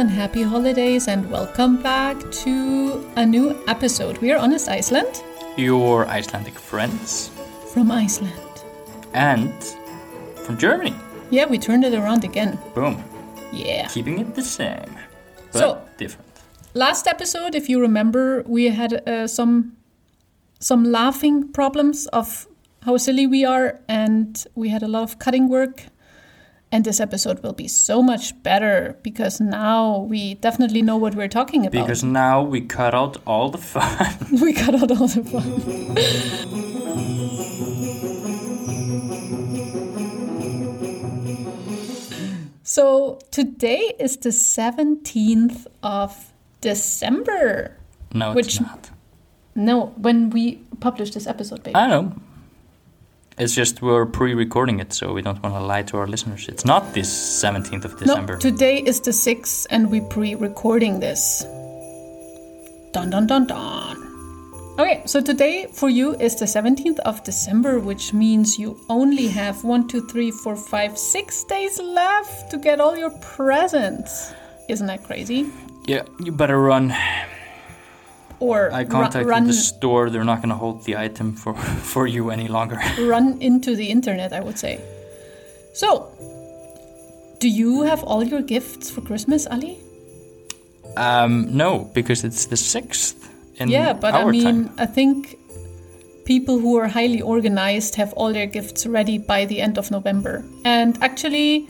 And Happy Holidays, and welcome back to a new episode. We are Honest Iceland Your Icelandic friends from Iceland. and from Germany. Yeah, we turned it around again. Boom. Yeah. Keeping it the same, but So- different. Last episode, if you remember, we had uh, some some laughing problems of how silly we are, and we had a lot of cutting work. And this episode will be so much better because now we definitely know what we're talking about. Because now we cut out all the fun. we cut out all the fun. so today is the 17th of December. no, Which- it's not. No, when we publish this episode, baby. I know. It's just we're pre-recording it, so we don't want to lie to our listeners. It's not this 17th of December. No, today is the 6th and we pre-recording this. Dun dun dun dun. Okay, so today for you is the 17th of December, which means you only have one, two, three, four, five, six days left to get all your presents. Isn't that crazy? yeah, you better run. Or I contacted run, the store. They're not going to hold the item for for you any longer. run into the internet, I would say. So, do you have all your gifts for Christmas, Alli? Um, no, because it's the sixth in Yeah, but I mean, time. I think people who are highly organized have all their gifts ready by the end of November. And actually,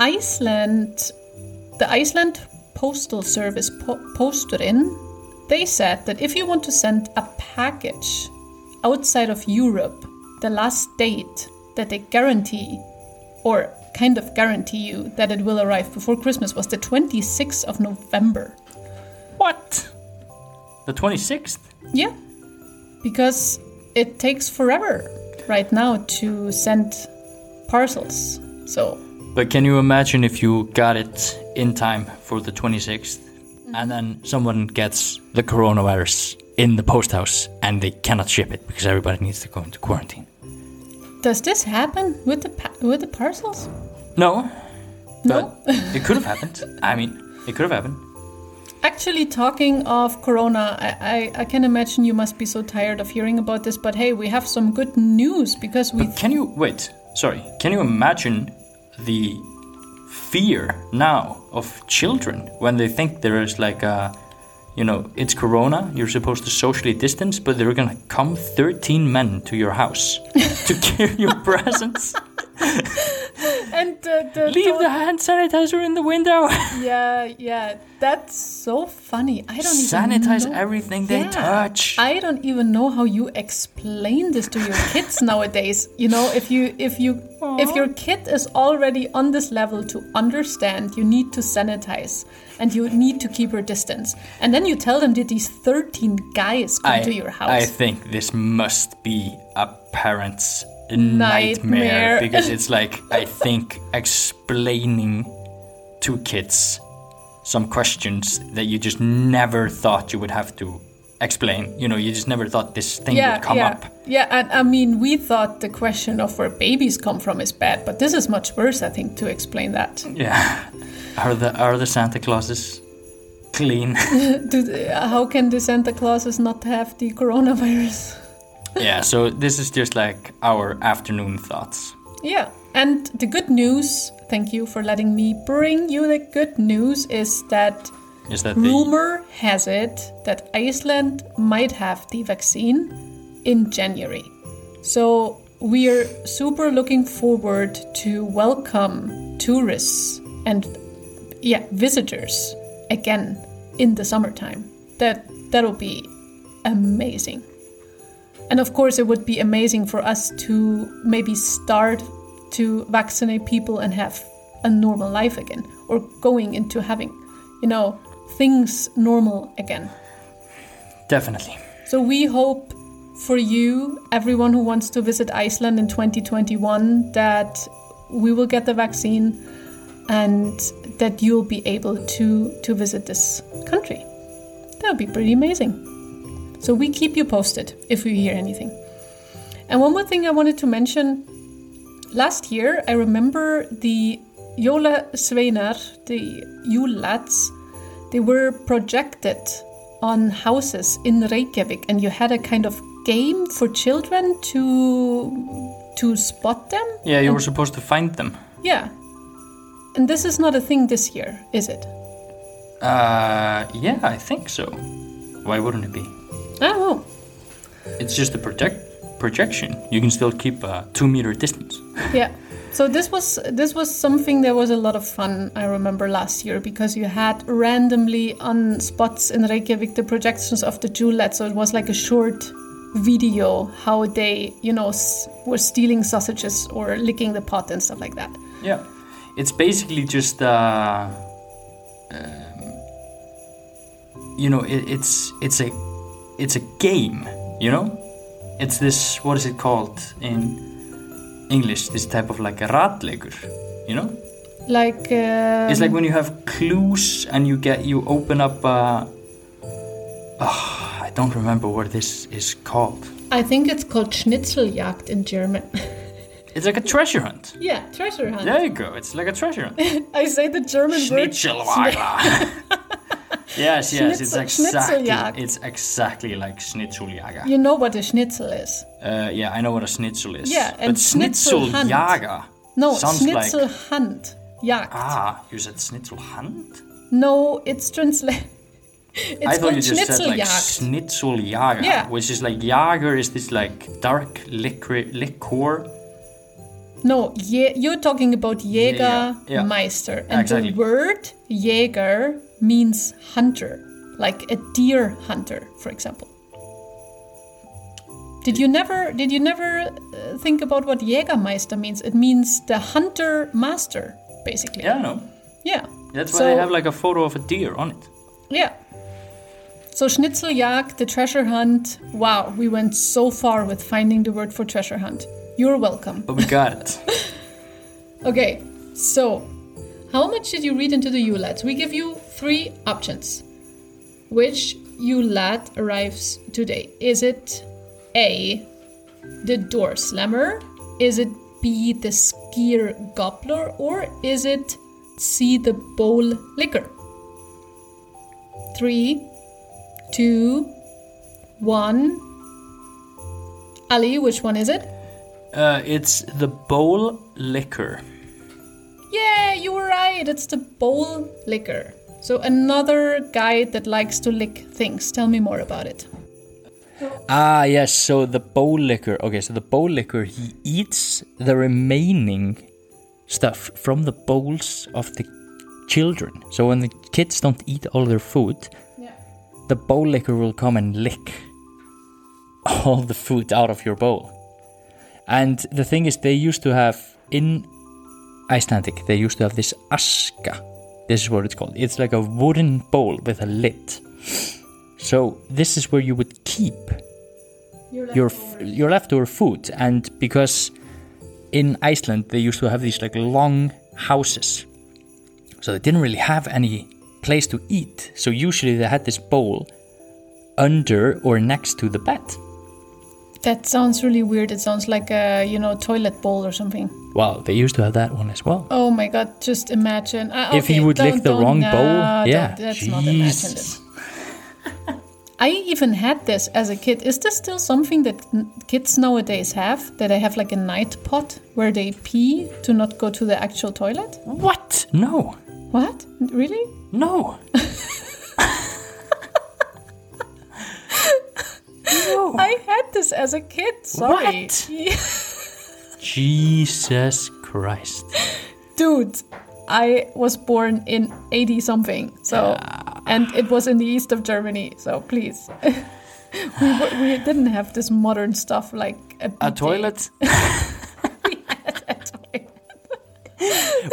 Iceland, the Iceland Postal Service po- posted in, they said that if you want to send a package outside of Europe, the last date that they guarantee or kind of guarantee you that it will arrive before Christmas was the 26th of November. What? The 26th? Yeah, because it takes forever right now to send parcels. So, But can you imagine if you got it in time for the 26th and then someone gets the coronavirus in the post house and they cannot ship it because everybody needs to go into quarantine? does this happen with the pa- with the parcels? No. No. It could have happened. I mean, it could have happened. Actually, talking of Corona, I, I, I can imagine you must be so tired of hearing about this. But hey, we have some good news because we. Can you wait? Sorry. Can you imagine the fear now of children when they think there is like a, you know, it's Corona. You're supposed to socially distance, but they're gonna come 13 men to your house to give you presents. and the, the Leave the hand sanitizer in the window. yeah yeah that's so funny. I don't even Sanitize know. everything they Yeah. touch. I don't even know how you explain this to your kids nowadays. You know, if you if you if your kid is already on this level to understand, you need to sanitize and you need to keep your distance, and then you tell them that these thirteen guys come I, to your house. I think this must be a parent's Nightmare. nightmare, because it's like I think explaining to kids some questions that you just never thought you would have to explain. You know, you just never thought this thing yeah, would come yeah, up. yeah. And I mean, we thought the question of where babies come from is bad, but this is much worse. I think to explain that. Yeah. Are the are the Santa Clauses clean? Do how can the Santa Clauses not have the coronavirus? Yeah, so this is just like our afternoon thoughts. Yeah, and the good news, thank you for letting me bring you the good news, is that Is that the rumor has it that Iceland might have the vaccine in January. So we are super looking forward to welcome tourists and yeah, visitors again in the summertime. That that'll be amazing. And of course, it would be amazing for us to maybe start to vaccinate people and have a normal life again, or going into having, you know, things normal again. definitely. So we hope for you, everyone who wants to visit Iceland in 2021, that we will get the vaccine and that you'll be able to to visit this country. That would be pretty amazing. So we keep you posted if we hear anything. And one more thing I wanted to mention last year, I remember the Jólasveinar, the Yule lads, they were projected on houses in Reykjavik, and you had a kind of game for children to to spot them. Yeah, you were supposed to find them. Yeah, and this is not a thing this year, is it? Uh, yeah, I think so. Why wouldn't it be? Oh, It's just a project projection. You can still keep a two meter distance. yeah. So this was this was something that was a lot of fun. I remember last year because you had randomly on spots in Reykjavik the projections of the Julet. So it was like a short video how they you know s- were stealing sausages or licking the pot and stuff like that. Yeah, it's basically just uh, um, you know, it, it's it's a it's a game. You know, it's this what is it called in English? This type of like a ratleikur. You know, Like uh, it's like when you have clues and you get you open up. Uh, oh, I don't remember what this is called. I think it's called Schnitzeljagd in German. It's like a treasure hunt. yeah, treasure hunt. There you go. It's like a treasure hunt. I say the German word. Schnitzeljager. yes, yes, it's exactly Schnitzeljagd. it's exactly like Schnitzeljager. You know what a schnitzel is? Uh, yeah, I know what a schnitzel is. Yeah, and but Schnitzelhand. Schnitzeljager No, sounds Schnitzel like Hand. Jagd. ah, you said Schnitzelhand. No, it's translated. It's I thought you just said like. Schnitzeljager, Yeah. which is like Jager is this like dark liquor liquor. No, ye- you're talking about Jägermeister. yeah. And Exactly. the word Jäger means hunter, like a deer hunter, for example. Did you never did you never uh, think about what Jägermeister means? It means the hunter master, basically. Yeah, I know. Yeah. That's why So- they have like a photo of a deer on it. Yeah. So Schnitzeljagd, the treasure hunt. Wow, we went so far with finding the word for treasure hunt. You're welcome. But we got it. Okay, so how much did you read into the Yule Lad? We give you three options. Which Yule Lad arrives today? Is it A, the door slammer? Is it B, the skyr gobbler? Or is it C, the bowl licker? Three, two, one. Alli, which one is it? Uh, it's the bowl licker. Yeah, you were right. It's the bowl licker. So another guy that likes to lick things. Tell me more about it. Ah, yes. So the bowl licker. Okay, so the bowl licker, he eats the remaining stuff from the bowls of the children. So when the kids don't eat all their food, Yeah. the bowl licker will come and lick all the food out of your bowl. And the thing is, they used to have in Icelandic, they used to have this aska. This is what it's called. It's like a wooden bowl with a lid. So this is where you would keep your f- your leftover food, and because in Iceland they used to have these like long houses, so they didn't really have any place to eat. So usually they had this bowl under or next to the bed. That sounds really weird. It sounds like a, you know, toilet bowl or something. Well, they used to have that one as well. Oh my god, just imagine. Uh, If he would lick the wrong no, bowl, yeah, That's not imagine I even had this as a kid. Is this still something that kids nowadays have? That they have like a night pot where they pee to not go to the actual toilet? What? No, What? Really? no. no. I had this as a kid. Sorry. What? Jesus Christ. Dude, I was born in 80 something. So, ah. and it was in the east of Germany. So please. we, we didn't have this modern stuff like a, A toilet? A toilet.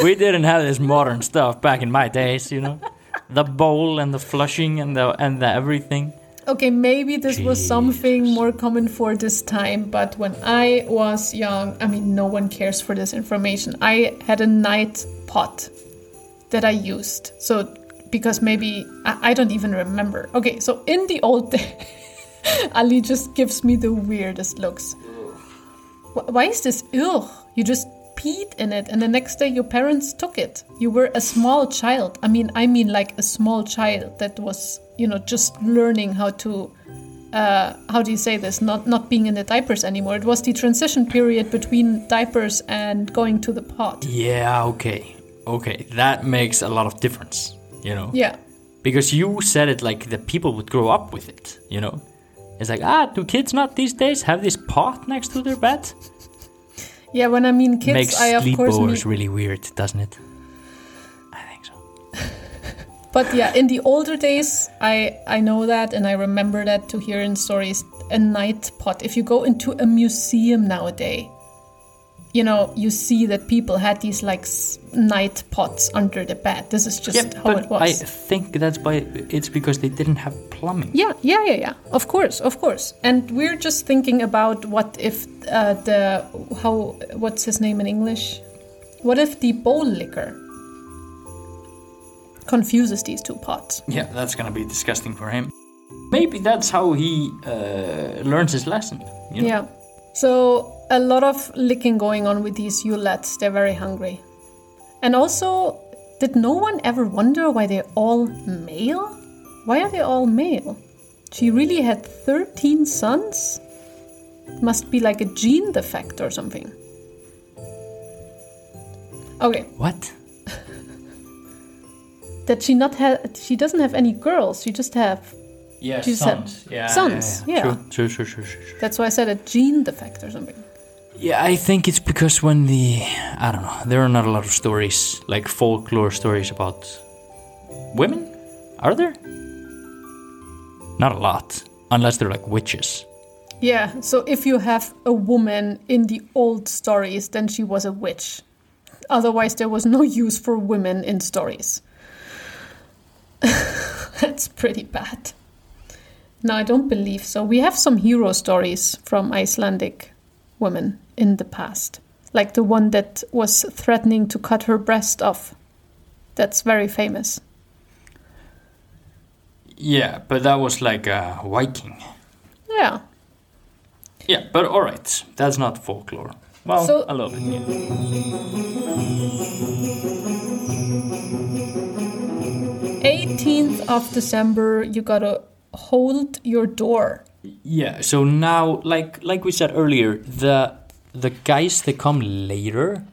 we didn't have this modern stuff back in my days, you know. The bowl and the flushing and the and the everything. Okay, maybe this was something more common for this time, but when I was young, I mean, no one cares for this information. I had a night pot that I used. So, because maybe I, I don't even remember. Okay, so in the old day, Alli just gives me the weirdest looks. Why is this ugh? You just peed in it, and the next day your parents took it. You were a small child. I mean, I mean, like a small child that was, you know, just learning how to. Uh, how do you say this? Not not being in the diapers anymore. It was the transition period between diapers and going to the pot. Yeah, okay. Okay, that makes a lot of difference, you know? Yeah. Because you said it like the people would grow up with it, you know? It's like, ah, do kids not these days have this pot next to their bed? Yeah, when I mean kids, Makes I of course mean sleepovers really weird, doesn't it? I think so. But yeah, in the older days, I I know that and I remember that to hear in stories. A night pot. If you go into a museum nowadays, you know you see that people had these like s- night pots under the bed. This is just Yeah, how but it was. I think that's by it's because they didn't have plumbing. Yeah, yeah, yeah, yeah. Of course, of course. And we're just thinking about what if uh, the how what's his name in English? What if the bowl licker confuses these two pots? Yeah, that's gonna be disgusting for him. Maybe that's how he uh, learns his lesson. You know? Yeah. So a lot of licking going on with these Yule Lads. They're very hungry. And also, did no one ever wonder why they're all male? Why are they all male? She really had 13 sons? Must be like a gene defect or something. Okay, What? that she not have she doesn't have any girls, she just have Yeah, She said sons. Yeah, sons, yeah. True, true, true, true, true, true. that's why I said a gene defect or something. Yeah, I think it's because when the I don't know, there are not a lot of stories like folklore stories about women. Are there? Not a lot, unless they're like witches. Yeah, so if you have a woman in the old stories, then she was a witch. Otherwise, there was no use for women in stories. That's pretty bad. No, I don't believe so. We have some hero stories from Icelandic women in the past, like the one that was threatening to cut her breast off. That's very famous. Yeah, but that was like a Viking. Yeah. Yeah, but all right, that's not folklore. Well, So- a little bit. Yeah. 18th of December, you gotta hold your door. Yeah, so now like like we said earlier, the the guys that come later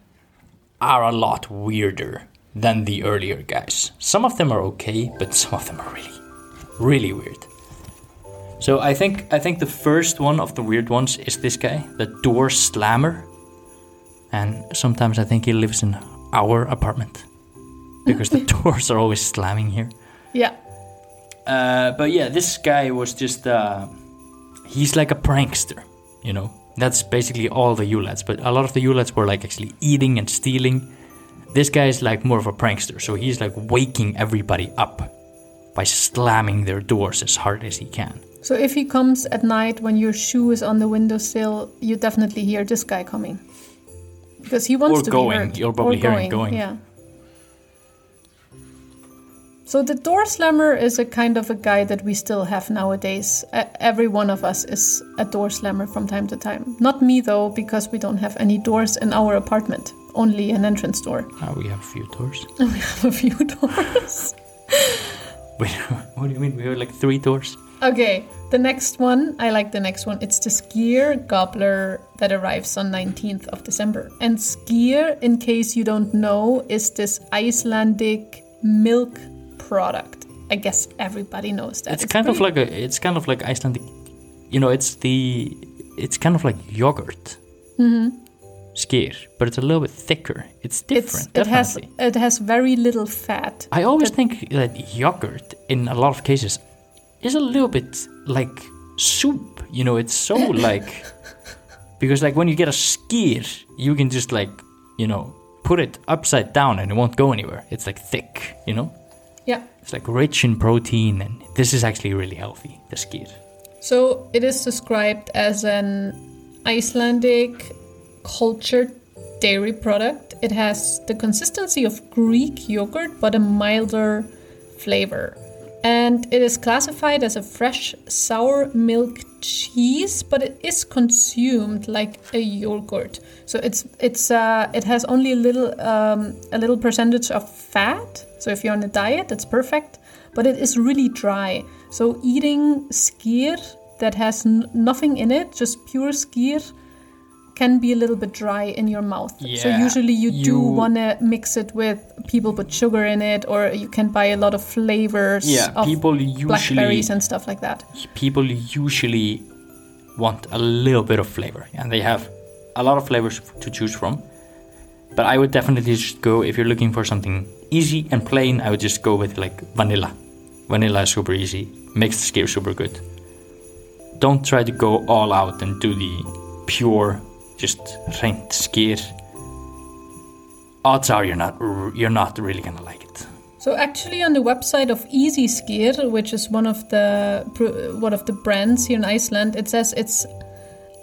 are a lot weirder than the earlier guys. Some of them are okay, but some of them are really really weird. So I think I think the first one of the weird ones is this guy, the door slammer. And sometimes I think he lives in our apartment because the doors are always slamming here. Yeah. Uh, but yeah, this guy was just uh, he's like a prankster, you know. That's basically all the Yule Lads, but a lot of the Yule Lads were like actually eating and stealing. This guy is like more of a prankster, so he's like waking everybody up by slamming their doors as hard as he can. So if he comes at night when your shoe is on the windowsill, you definitely hear this guy coming. Because he wants Or to going. be heard. You'll probably or hear him going. Yeah. So the door slammer is a kind of a guy that we still have nowadays. Every one of us is a door slammer from time to time. Not me though, because we don't have any doors in our apartment. Only an entrance door. Now we have a few doors. we have a few doors. Wait, what do you mean? We have like three doors? Okay, the next one, I like the next one. It's the skyr gobbler that arrives on 19th of December. And skyr, in case you don't know, is this Icelandic milk product. I guess everybody knows that. It's, kind of like a. It's kind of like Icelandic. You know, it's the. It's kind of like yogurt. Mm-hmm. Skyr, but it's a little bit thicker. It's it's, different. it has it has very little fat. I always think that yogurt, in a lot of cases, is a little bit like soup. You know, it's so like because like when you get a skyr, you can just like you know put it upside down and it won't go anywhere. It's like thick. You know. It's like rich in protein, and this is actually really healthy. The skyr. So it is described as an Icelandic cultured dairy product. It has the consistency of Greek yogurt but a milder flavor. and it is classified as a fresh sour milk cheese, but it is consumed like a yogurt. So it's it's uh, it has only a little um, a little percentage of fat. So if you're on a diet, it's perfect. But it is really dry. So eating skyr that has nothing in it, just pure skyr, can be a little bit dry in your mouth. so usually you, do want to mix it with people put sugar in it, or you can buy a lot of flavors Yeah, of people usually blackberries and stuff like that. people usually want a little bit of flavor, and they have a lot of flavors to choose from. But I would definitely just go if you're looking for something easy and plain. I would just go with like vanilla. Vanilla is super easy, makes the skyr super good. Don't try to go all out and do the pure, just rent skyr. Odds are you're not you're not really gonna like it. So actually, on the website of Ísey Skyr, which is one of the one of the brands here in Iceland, it says it's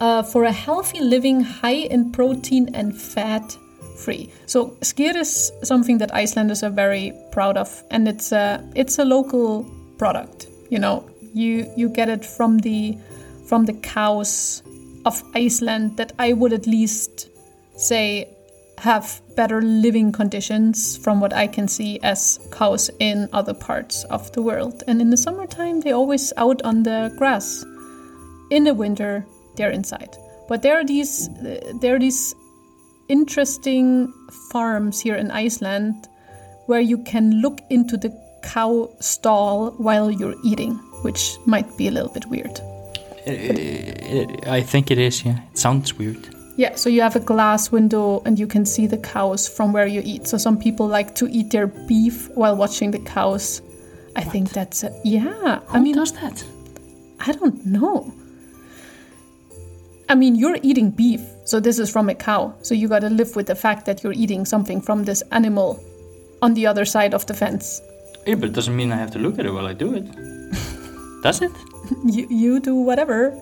uh, for a healthy living, high in protein and fat free. So skyr is something that Icelanders are very proud of, and it's a it's a local product. You know, you you get it from the from the cows of Iceland that I would at least say have better living conditions from what I can see as cows in other parts of the world. And in the summertime, they're always out on the grass. In the winter, they're inside. But there are these there are these interesting farms here in Iceland where you can look into the cow stall while you're eating, which might be a little bit weird. It, I think it is. Yeah, it sounds weird. Yeah, so you have a glass window and you can see the cows from where you eat. So some people like to eat their beef while watching the cows. I think that's a, yeah. I Who mean, does that? I don't know. I mean, you're eating beef, so this is from a cow. So you got to live with the fact that you're eating something from this animal on the other side of the fence. Yeah, but it doesn't mean I have to look at it while I do it. Does it? You you do whatever.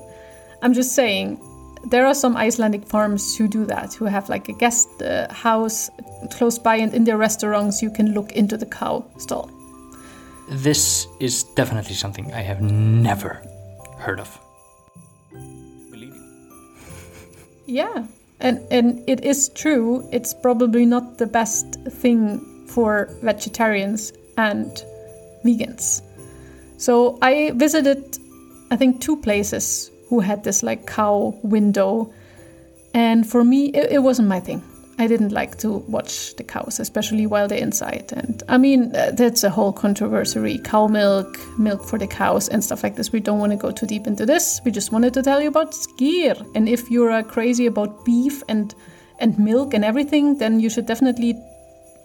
I'm just saying there are some Icelandic farms who do that, who have like a guest uh, house close by, and in their restaurants you can look into the cow stall. This is definitely something I have never heard of. Believe you. Yeah, and and it is true. It's probably not the best thing for vegetarians and vegans. So I visited, I think, two places who had this like cow window, and for me, it, it wasn't my thing. I didn't like to watch the cows, especially while they're inside. And I mean, uh, that's a whole controversy cow milk, milk for the cows, and stuff like this. We don't want to go too deep into this. We just wanted to tell you about skyr. And if you're uh, crazy about beef and, and milk and everything, then you should definitely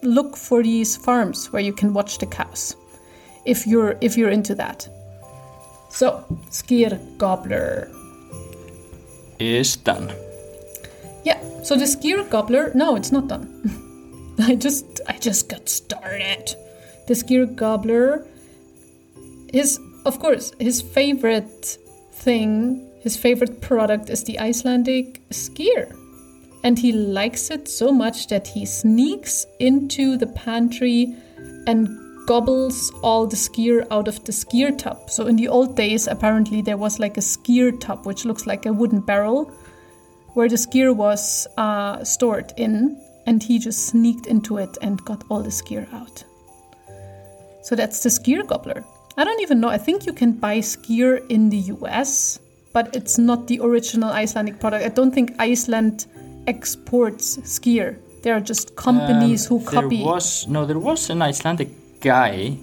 look for these farms where you can watch the cows if you're if you're into that. So, skyr gobbler. Is done. Yeah. So the skyr gobbler. No, it's not done. I just I just got started. The skyr gobbler. His of course his favorite thing, his favorite product is the Icelandic skyr. And he likes it so much that he sneaks into the pantry and gobbles all the skyr out of the skyr tub. So in the old days, apparently there was like a skyr tub, which looks like a wooden barrel, where the skyr was uh, stored in, and he just sneaked into it and got all the skyr out. So that's the skyr gobbler. I don't even know. I think you can buy skyr in the US, but it's not the original Icelandic product. I don't think Iceland exports skyr. There are just companies Um, who copy. There was no, there was an Icelandic guy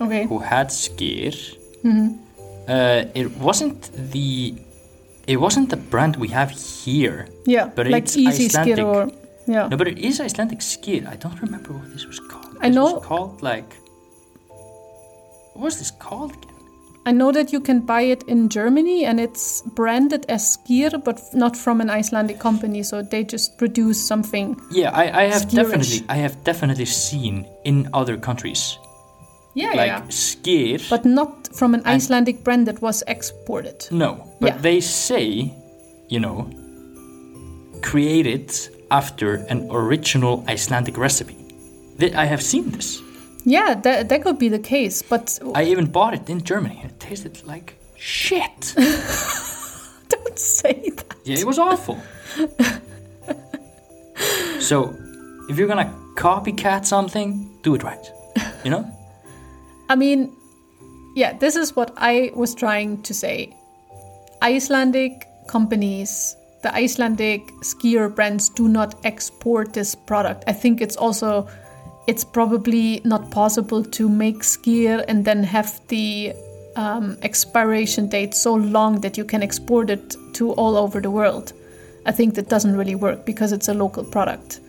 okay. who had skyr. Mm-hmm. Uh, it wasn't the, it wasn't the brand we have here. Yeah, but like it's easy Icelandic. or yeah. No, but it is Icelandic skyr. I don't remember what this was called. I This know- Was called like. What was this called again? I know that you can buy it in Germany and it's branded as skyr, but not from an Icelandic company. So they just produce something. Yeah, I, I have definitely, I have definitely seen in other countries Yeah, like skyr. But not from an Icelandic brand that was exported. No, but Yeah. they say, you know, created after an original Icelandic recipe. Th- I have seen this. Yeah, that that could be the case, but I even bought it in Germany. It tasted like shit. don't say that. yeah, it was awful. so, if you're gonna copycat something, do it right. You know? I mean, yeah, this is what I was trying to say. Icelandic companies, the Icelandic skyr brands do not export this product. I think it's also it's probably not possible to make skyr and then have the um, expiration date so long that you can export it to all over the world. I think that doesn't really work because it's a local product.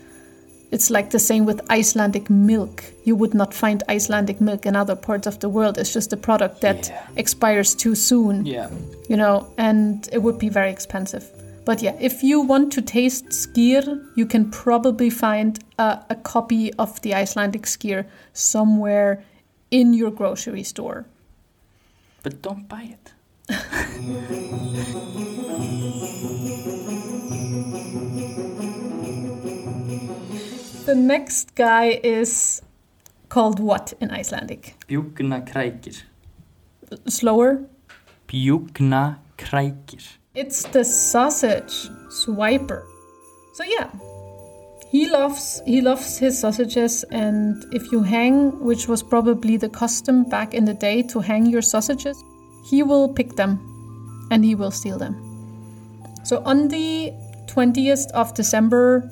It's like the same with Icelandic milk. You would not find Icelandic milk in other parts of the world. It's just a product that Yeah. expires too soon, Yeah. you know, and it would be very expensive. But yeah, if you want to taste skyr, you can probably find a, a copy of the Icelandic skyr somewhere in your grocery store. But don't buy it. The next guy is called what in Icelandic? Bjúgnakrækir. Slower? Bjúgnakrækir. It's the sausage swiper. So yeah, he loves he loves his sausages, and if you hang, which was probably the custom back in the day to hang your sausages, he will pick them, and he will steal them. So on the twentieth of December,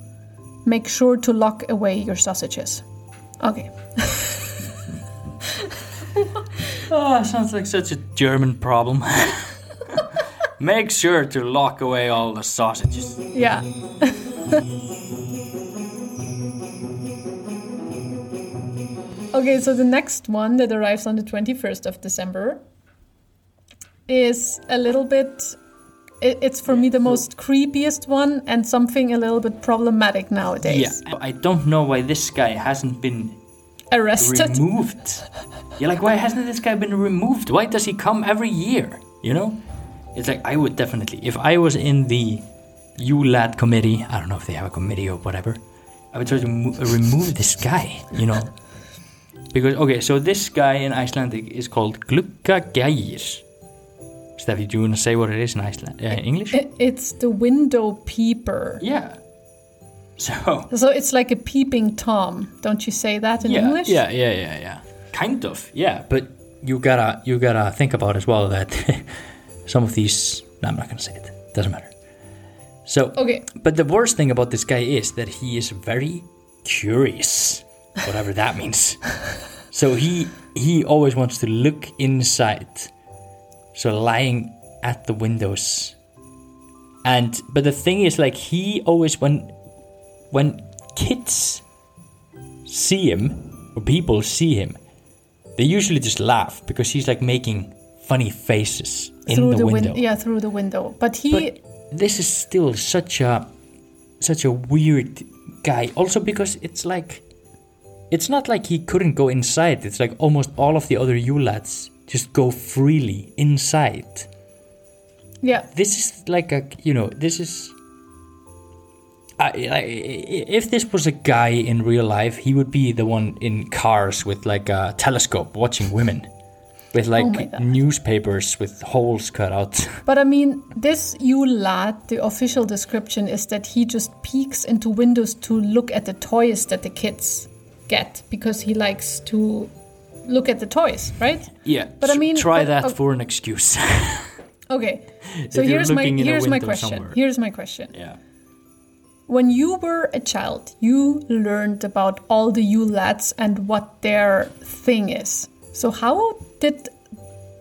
make sure to lock away your sausages. Okay. Oh, sounds like such a German problem. Make sure to lock away all the sausages. Yeah. okay, so the next one that arrives on the 21st of December is a little bit. It- It's for me the most creepiest one and something a little bit problematic nowadays. Yeah, I don't know why this guy hasn't been Arrested. removed. yeah, like why hasn't this guy been removed? Why does he come every year? You know, it's like I would definitely, if I was in the Yule Lad committee, I don't know if they have a committee or whatever, I would try to mo- remove this guy. You know, because okay, so this guy in Icelandic is called Gluggagægir. Steffi, do you want to say what it is in Iceland, uh, English? It's the window peeper. yeah. So So it's like a peeping Tom. Don't you say that in yeah, English? Yeah, yeah, yeah, yeah. Kind of, yeah. But you gotta you gotta think about as well that some of these. No, I'm not gonna say it. Doesn't matter. So Okay. But the worst thing about this guy is that he is very curious, whatever that means. So he he always wants to look inside. So lying at the windows. And but the thing is like he always when when kids see him or people see him, they usually just laugh because he's like making funny faces in through the, the, window. win- yeah, through the window. But he But this is still such a such a weird guy. Also because it's like it's not like he couldn't go inside. It's like almost all of the other Yule Lads just go freely inside. yeah, This is like a you know this is. I, I, if this was a guy in real life, he would be the one in cars with like a telescope watching women, with Oh like God. newspapers with holes cut out. But I mean, this Yule Lad, the official description is that he just peeks into windows to look at the toys that the kids get because he likes to look at the toys, right? Yeah, But I mean- try but- that oh. for an excuse. Okay. So here's my looking in a here's my question. somewhere. Here's my question. yeah. When you were a child, you learned about all the Yule Lads and what their thing is. So how did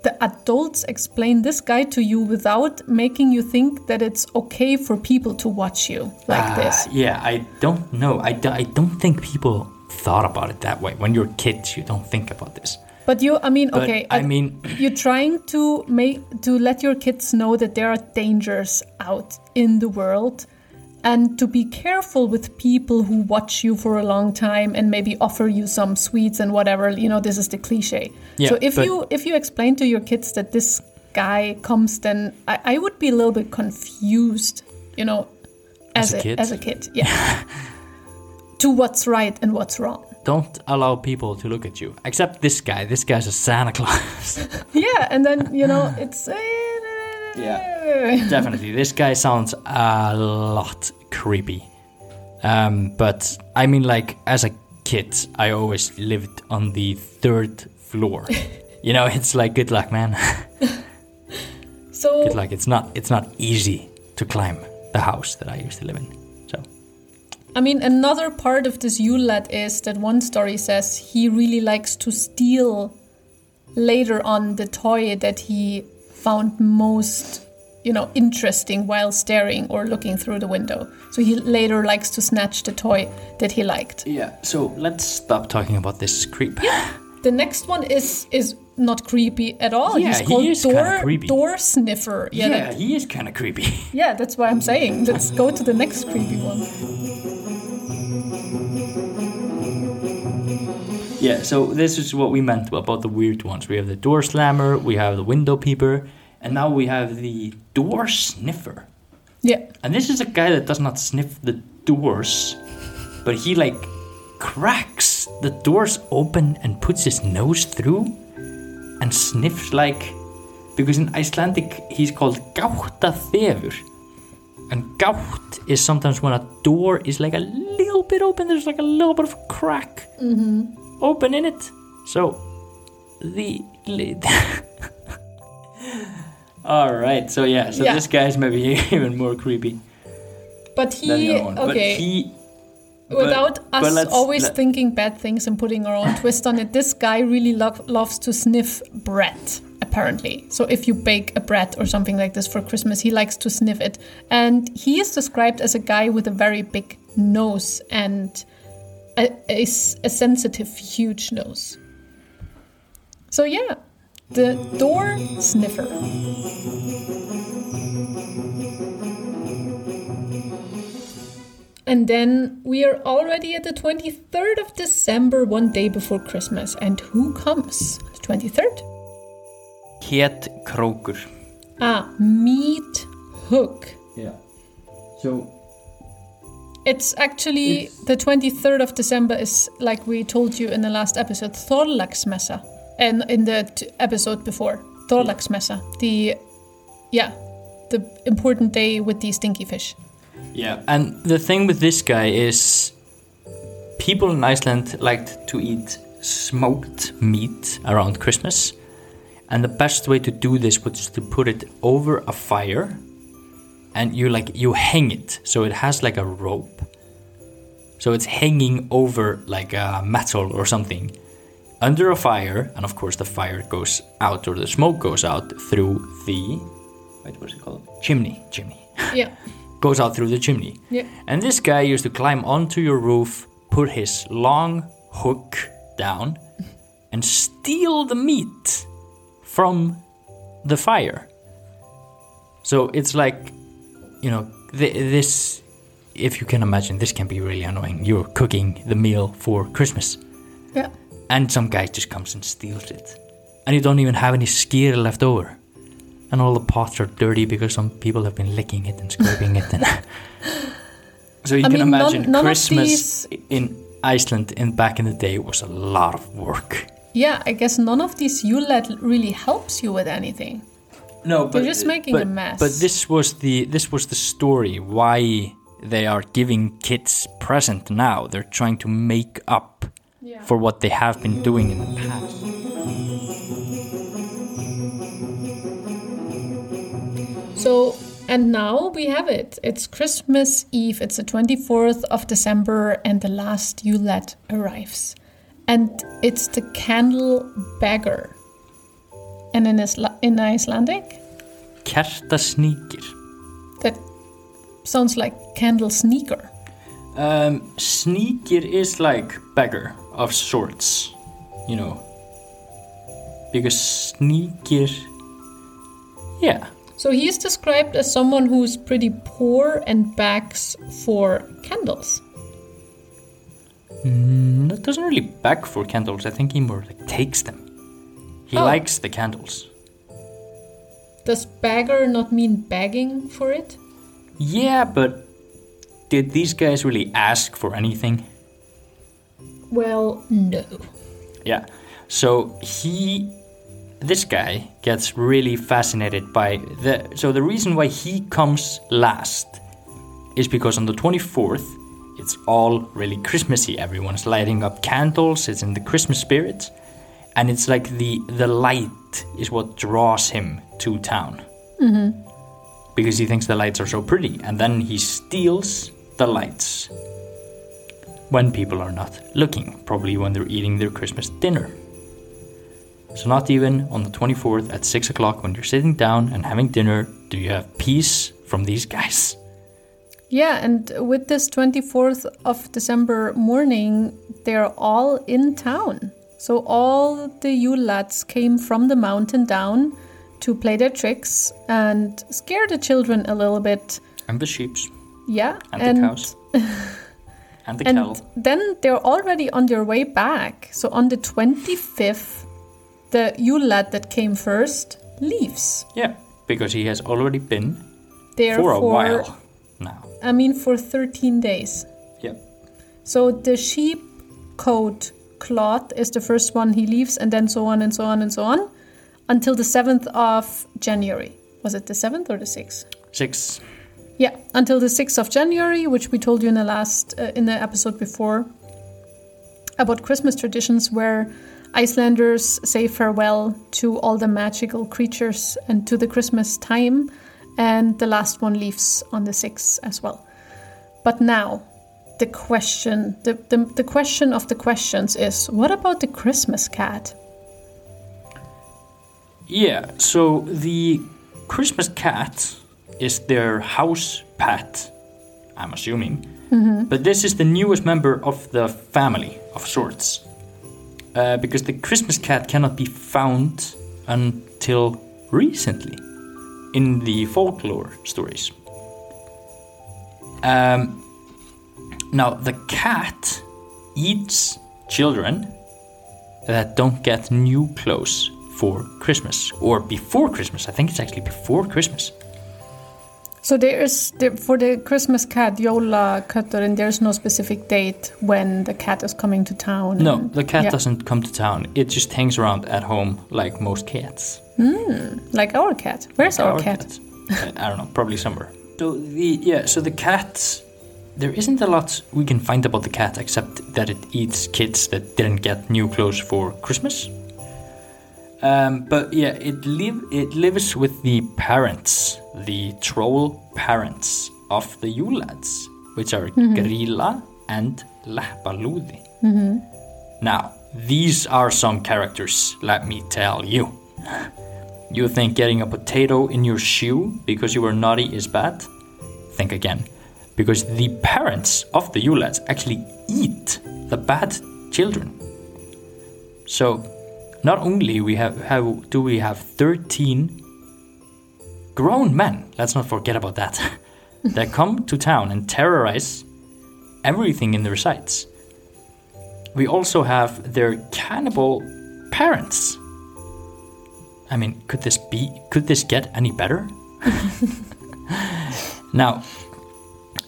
the adults explain this guy to you without making you think that it's okay for people to watch you like Ah, this? Yeah, I don't know. I, I don't think people thought about it that way. When you're kids, you don't think about this. But you, I mean, But okay, I ad- mean, you're trying to make to let your kids know that there are dangers out in the world and to be careful with people who watch you for a long time and maybe offer you some sweets and whatever you know this is the cliche Yeah, so if you if you explain to your kids that this guy comes then i, I would be a little bit confused you know As as, a kid? as a kid yeah to what's right and what's wrong don't allow people to look at you. Except this guy. This guy's a Santa Claus. Yeah, and then you know it's. Uh, Yeah. Definitely, this guy sounds a lot creepy. Um, but I mean, like as a kid, I always lived on the third floor. you know, it's like good luck, man. So good luck. It's not. It's not easy to climb the house that I used to live in. I mean, another part of this Yule is that one story says he really likes to steal later on the toy that he found most, you know, interesting while staring or looking through the window. So he later likes to snatch the toy that he liked. yeah. So let's stop talking about this creep. The next one is is not creepy at all. Yeah, He's he called is kinda door creepy. door sniffer. Yeah, Yeah, that- he is kind of creepy. yeah, that's why I'm saying. Let's go to the next creepy one. Yeah, so this is what we meant about the weird ones. We have the door slammer, we have the window peeper, and now we have the door sniffer. Yeah. And this is a guy that does not sniff the doors, but he like cracks the doors open and puts his nose through and sniffs like because in Icelandic he's called gáttaþefur. And gátt is sometimes when a door is like a little bit open, there's like a little bit of a crack mm-hmm. Open in it. So the lid. All right. So yeah. So Yeah. this guy's maybe even more creepy But he the other one. okay. But he. Without but- but us let's- always let- thinking bad things and putting our own twist on it, this guy really lo- loves to sniff bread, apparently. So if you bake a bread or something like this for Christmas, he likes to sniff it. And he is described as a guy with a very big nose and a, a s- a sensitive, huge nose. So yeah, the door sniffer. And then we are already at the 23rd of December, one day before Christmas. And who comes the 23rd? Ketkrókur. Ah, Meat Hook. Yeah. So It's actually It's- the 23rd of December is like we told you in the last episode, Thorlaksmessa. And in the t- episode before, Thorlaksmessa. The, yeah, the important day with the stinky fish. yeah, and the thing with this guy is, people in Iceland liked to eat smoked meat around Christmas, and the best way to do this was to put it over a fire, and you like you hang it so it has like a rope, so it's hanging over like a metal or something. Under a fire, and of course the fire goes out or the smoke goes out through the wait, what's it called? Chimney, chimney. Yeah, goes out through the chimney. yeah. And this guy used to climb onto your roof, put his long hook down, and steal the meat from the fire. So it's like, you know, th- this, if you can imagine, this can be really annoying. You're cooking the meal for Christmas, Yeah. and some guy just comes and steals it. And you don't even have any skyr left over. And all the pots are dirty because some people have been licking it and scraping it. And so you I can mean, imagine none of Christmas these- in Iceland in back in the day was a lot of work. Yeah, I guess none of these Yule really helps you with anything. No, but They're just making but, a mess. But this was the this was the story why they are giving kids present now. They're trying to make up Yeah. for what they have been doing in the past. So, and now we have it. It's Christmas Eve. It's the 24th of December, and the last Yule arrives. And it's the candle beggar. And in, Isla- in Icelandic, Kertasníkir. that sounds like candle sneaker. Um, sneaker is like beggar of sorts, you know. Because sneaker, yeah, So he is described as someone who's pretty poor and begs for candles. mm, that doesn't really beg for candles. I think he more like takes them. He Oh. likes the candles. Does beggar not mean begging for it? Yeah, but did these guys really ask for anything? Well, no. Yeah. So he, this guy gets really fascinated by the. So the reason why he comes last is because on the 24th, it's all really Christmassy. Everyone's lighting up candles. It's in the Christmas spirit, and it's like the the light is what draws him to town. Mm-hmm. Because he thinks the lights are so pretty, and then he steals the lights when people are not looking, probably when they're eating their Christmas dinner. So, not even on the 24th at 6 o'clock when you're sitting down and having dinner do you have peace from these guys. Yeah, and with this 24th of December morning, they're all in town. So all the Yule lads came from the mountain down to play their tricks and scare the children a little bit. And the sheeps, Yeah, and, the cows, and the and cattle. then they're already on their way back. So on the 25th, the Yule lad that came first leaves. Yeah, because he has already been There for a while now. I mean, for 13 days. Yeah. So the sheep coat cloth is the first one he leaves, and then so on and so on and so on until the 7th of January. Was it the 7th or the 6th? Six. Yeah, until the 6th of January, which we told you in the last uh, in the episode before about Christmas traditions where Icelanders say farewell to all the magical creatures and to the Christmas time, and the last one leaves on the 6th as well. But now, the question, the, the, the question of the questions is what about the Christmas cat? Yeah, so the Christmas cat is their house pet, I'm assuming. But this is the newest member of the family of sorts. Uh, because the Christmas cat cannot be found until recently in the folklore stories. Um, now, the cat eats children that don't get new clothes for Christmas or before Christmas. I think it's actually before Christmas. So there is the, for the Christmas cat Yola and there's no specific date when the cat is coming to town. No, and- the cat yeah. doesn't come to town. It just hangs around at home like most cats. like our cat. Where's our, cat? Uh, I don't know, probably somewhere. So the yeah, so the cat. There isn't a lot we can find about the cat except that it eats kids that didn't get new clothes for Christmas. Um, but yeah, it live it lives with the parents, the troll parents of the Yule lads, which are Grýla and Leppalúði. Now, these are some characters, let me tell you. You think getting a potato in your shoe because you were naughty is bad? Think again. Because the parents of the Yule actually eat the bad children. So, not only we have, have do we have 13 grown men, let's not forget about that, that come to town and terrorize everything in their sights. We also have their cannibal parents. I mean, could this be could this get any better? now,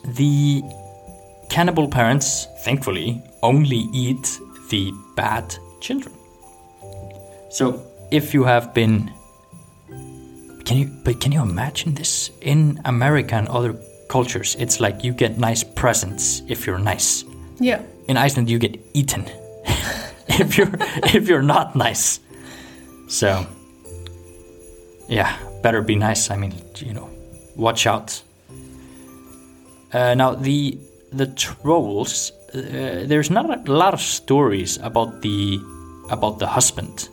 the cannibal parents, thankfully, only eat the bad children. So, if you have been can you but can you imagine this in America and other cultures? It's like you get nice presents if you're nice. Yeah. In Iceland you get eaten if you're if you're not nice. So yeah, better be nice. I mean, you know, watch out. Uh, now the the trolls. Uh, there's not a lot of stories about the about the husband,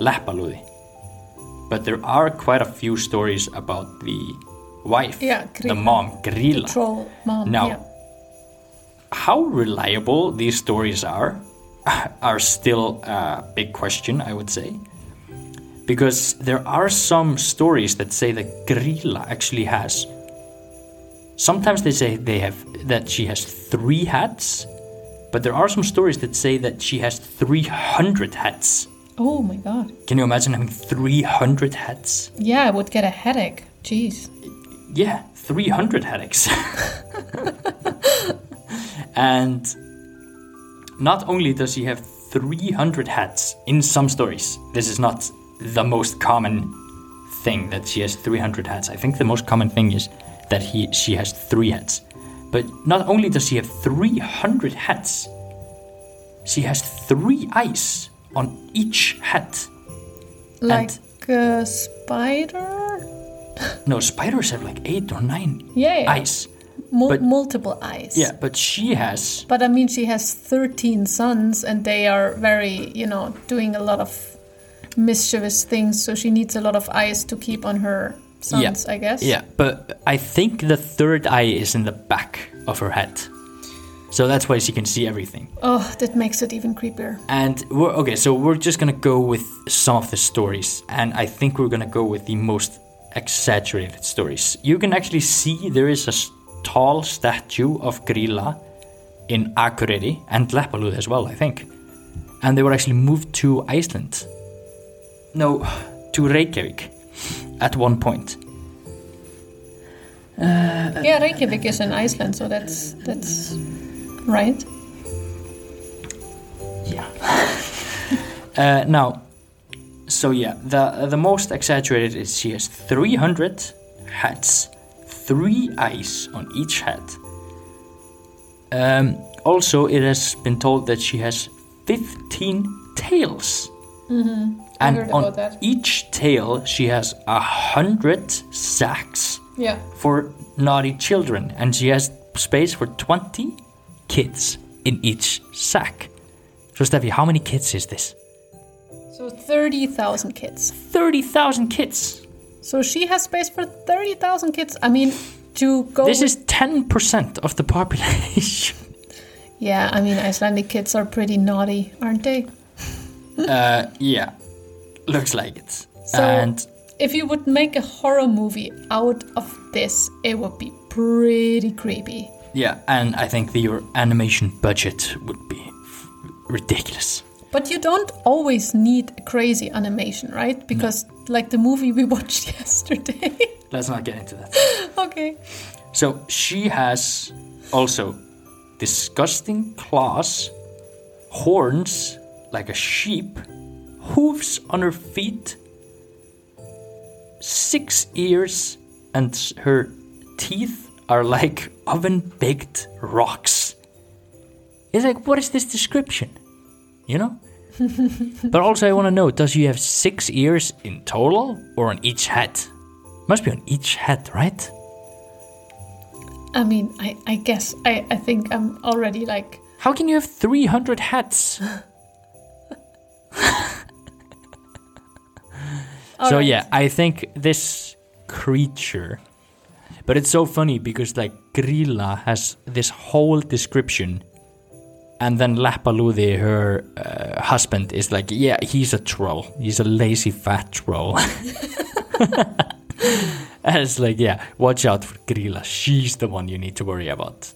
Leppalúði. But there are quite a few stories about the wife, Yeah, the mom, Grýla. Troll mom. Now, Yeah. how reliable these stories are are still a big question, I would say. Because there are some stories that say that Grýla actually has. Sometimes they say they have that she has three hats, but there are some stories that say that she has 300 hats. Oh my god. Can you imagine having 300 hats? Yeah, I would get a headache. Jeez. Yeah, 300 headaches. and not only does she have 300 hats in some stories, this is not the most common thing that she has 300 hats. I think the most common thing is that he she has three hats. But not only does she have 300 hats, she has three eyes on each hat. Like a spider? No, spiders have like eight or nine Yeah, yeah. eyes. Mul- but- multiple eyes. Yeah, but she has But I mean, she has 13 sons, and they are very, you know, doing a lot of mischievous things. So she needs a lot of eyes to keep on her sons, I guess. Yeah, but I think the third eye is in the back of her head. So that's why she can see everything. Oh, that makes it even creepier. And we're okay, so we're just gonna go with some of the stories, and I think we're gonna go with the most exaggerated stories. You can actually see there is a tall statue of Grýla in Akureyri and Leppalúði as well, I think. And they were actually moved to Iceland. No, to Reykjavik at one point. yeah, Reykjavik is in Iceland, so that's that's right. Yeah. uh, now, so yeah, the the most exaggerated is she has 300 hats, three eyes on each head. Um, also, it has been told that she has 15 tails. I And on each tail, she has a hundred sacks Yeah. for naughty children, and she has space for 20 kids in each sack. So, Steffi, how many kids is this? So 30,000 kids. 30,000 kids. So she has space for 30,000 kids. I mean, to go. This is 10% of the population. Yeah, I mean, Icelandic kids are pretty naughty, aren't they? uh, yeah, looks like it. So- and If you would make a horror movie out of this, it would be pretty creepy. yeah, and I think the, your animation budget would be f- ridiculous. But you don't always need crazy animation, right? Because, like the movie we watched yesterday. Let's not get into that. okay. So she has also disgusting claws, horns like a sheep, hooves on her feet, six ears, and her teeth are like oven baked rocks. It's like, what is this description? You know? but also, I want to know does she have six ears in total or on each head? Must be on each head, right? I mean, I, I guess, I, I think I'm already like, How can you have 300 hats? so Alright. yeah, I think this creature but it's so funny because like Grýla has this whole description and then Leppalúði, her uh, husband, is like, yeah, he's a troll. He's a lazy fat troll. and it's like, yeah, watch out for Grýla. She's the one you need to worry about.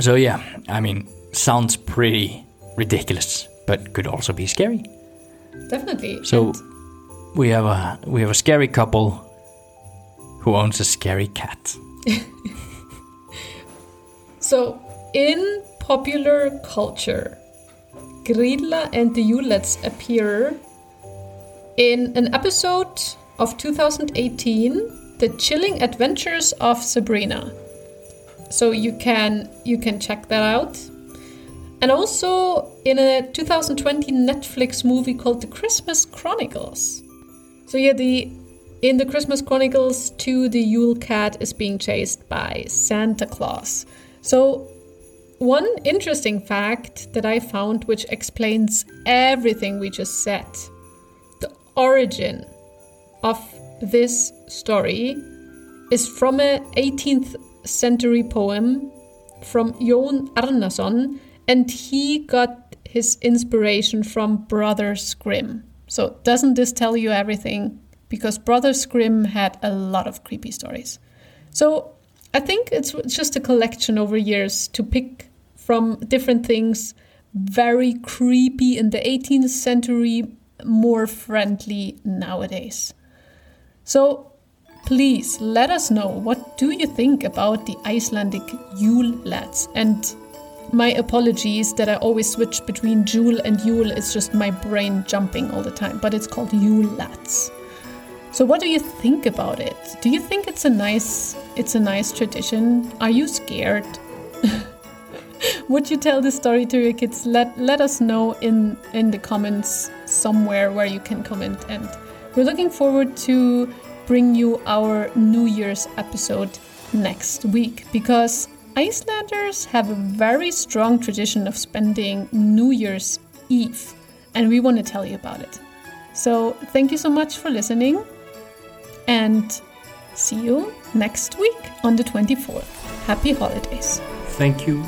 So yeah, I mean, sounds pretty ridiculous, but could also be scary. definitely. So And we have a we have a scary couple who owns a scary cat. So, in popular culture, Grýla and the Yule Lads appear in an episode of 2018, The Chilling Adventures of Sabrina. So you can you can check that out. And also in a 2020 Netflix movie called The Christmas Chronicles. So yeah, the in the Christmas Chronicles 2, the Yule Cat is being chased by Santa Claus. So one interesting fact that I found which explains everything we just said. The origin of this story is from a 18th century poem from Jón Arnason and he got his inspiration from Brothers Grimm. So doesn't this tell you everything? Because Brothers Grimm had a lot of creepy stories. So I think it's just a collection over years to pick from different things, very creepy in the 18th century, more friendly nowadays. So please let us know what do you think about the Icelandic Yule lads and my apologies that I always switch between Jule and Yule. It's just my brain jumping all the time, but it's called Yule Lads. So what do you think about it? Do you think it's a nice it's a nice tradition? Are you scared? Would you tell this story to your kids? Let let us know in in the comments somewhere where you can comment and we're looking forward to bring you our New Year's episode next week because Icelanders have a very strong tradition of spending New Year's Eve, and we want to tell you about it. So, thank you so much for listening, and see you next week on the 24th. Happy holidays. Thank you.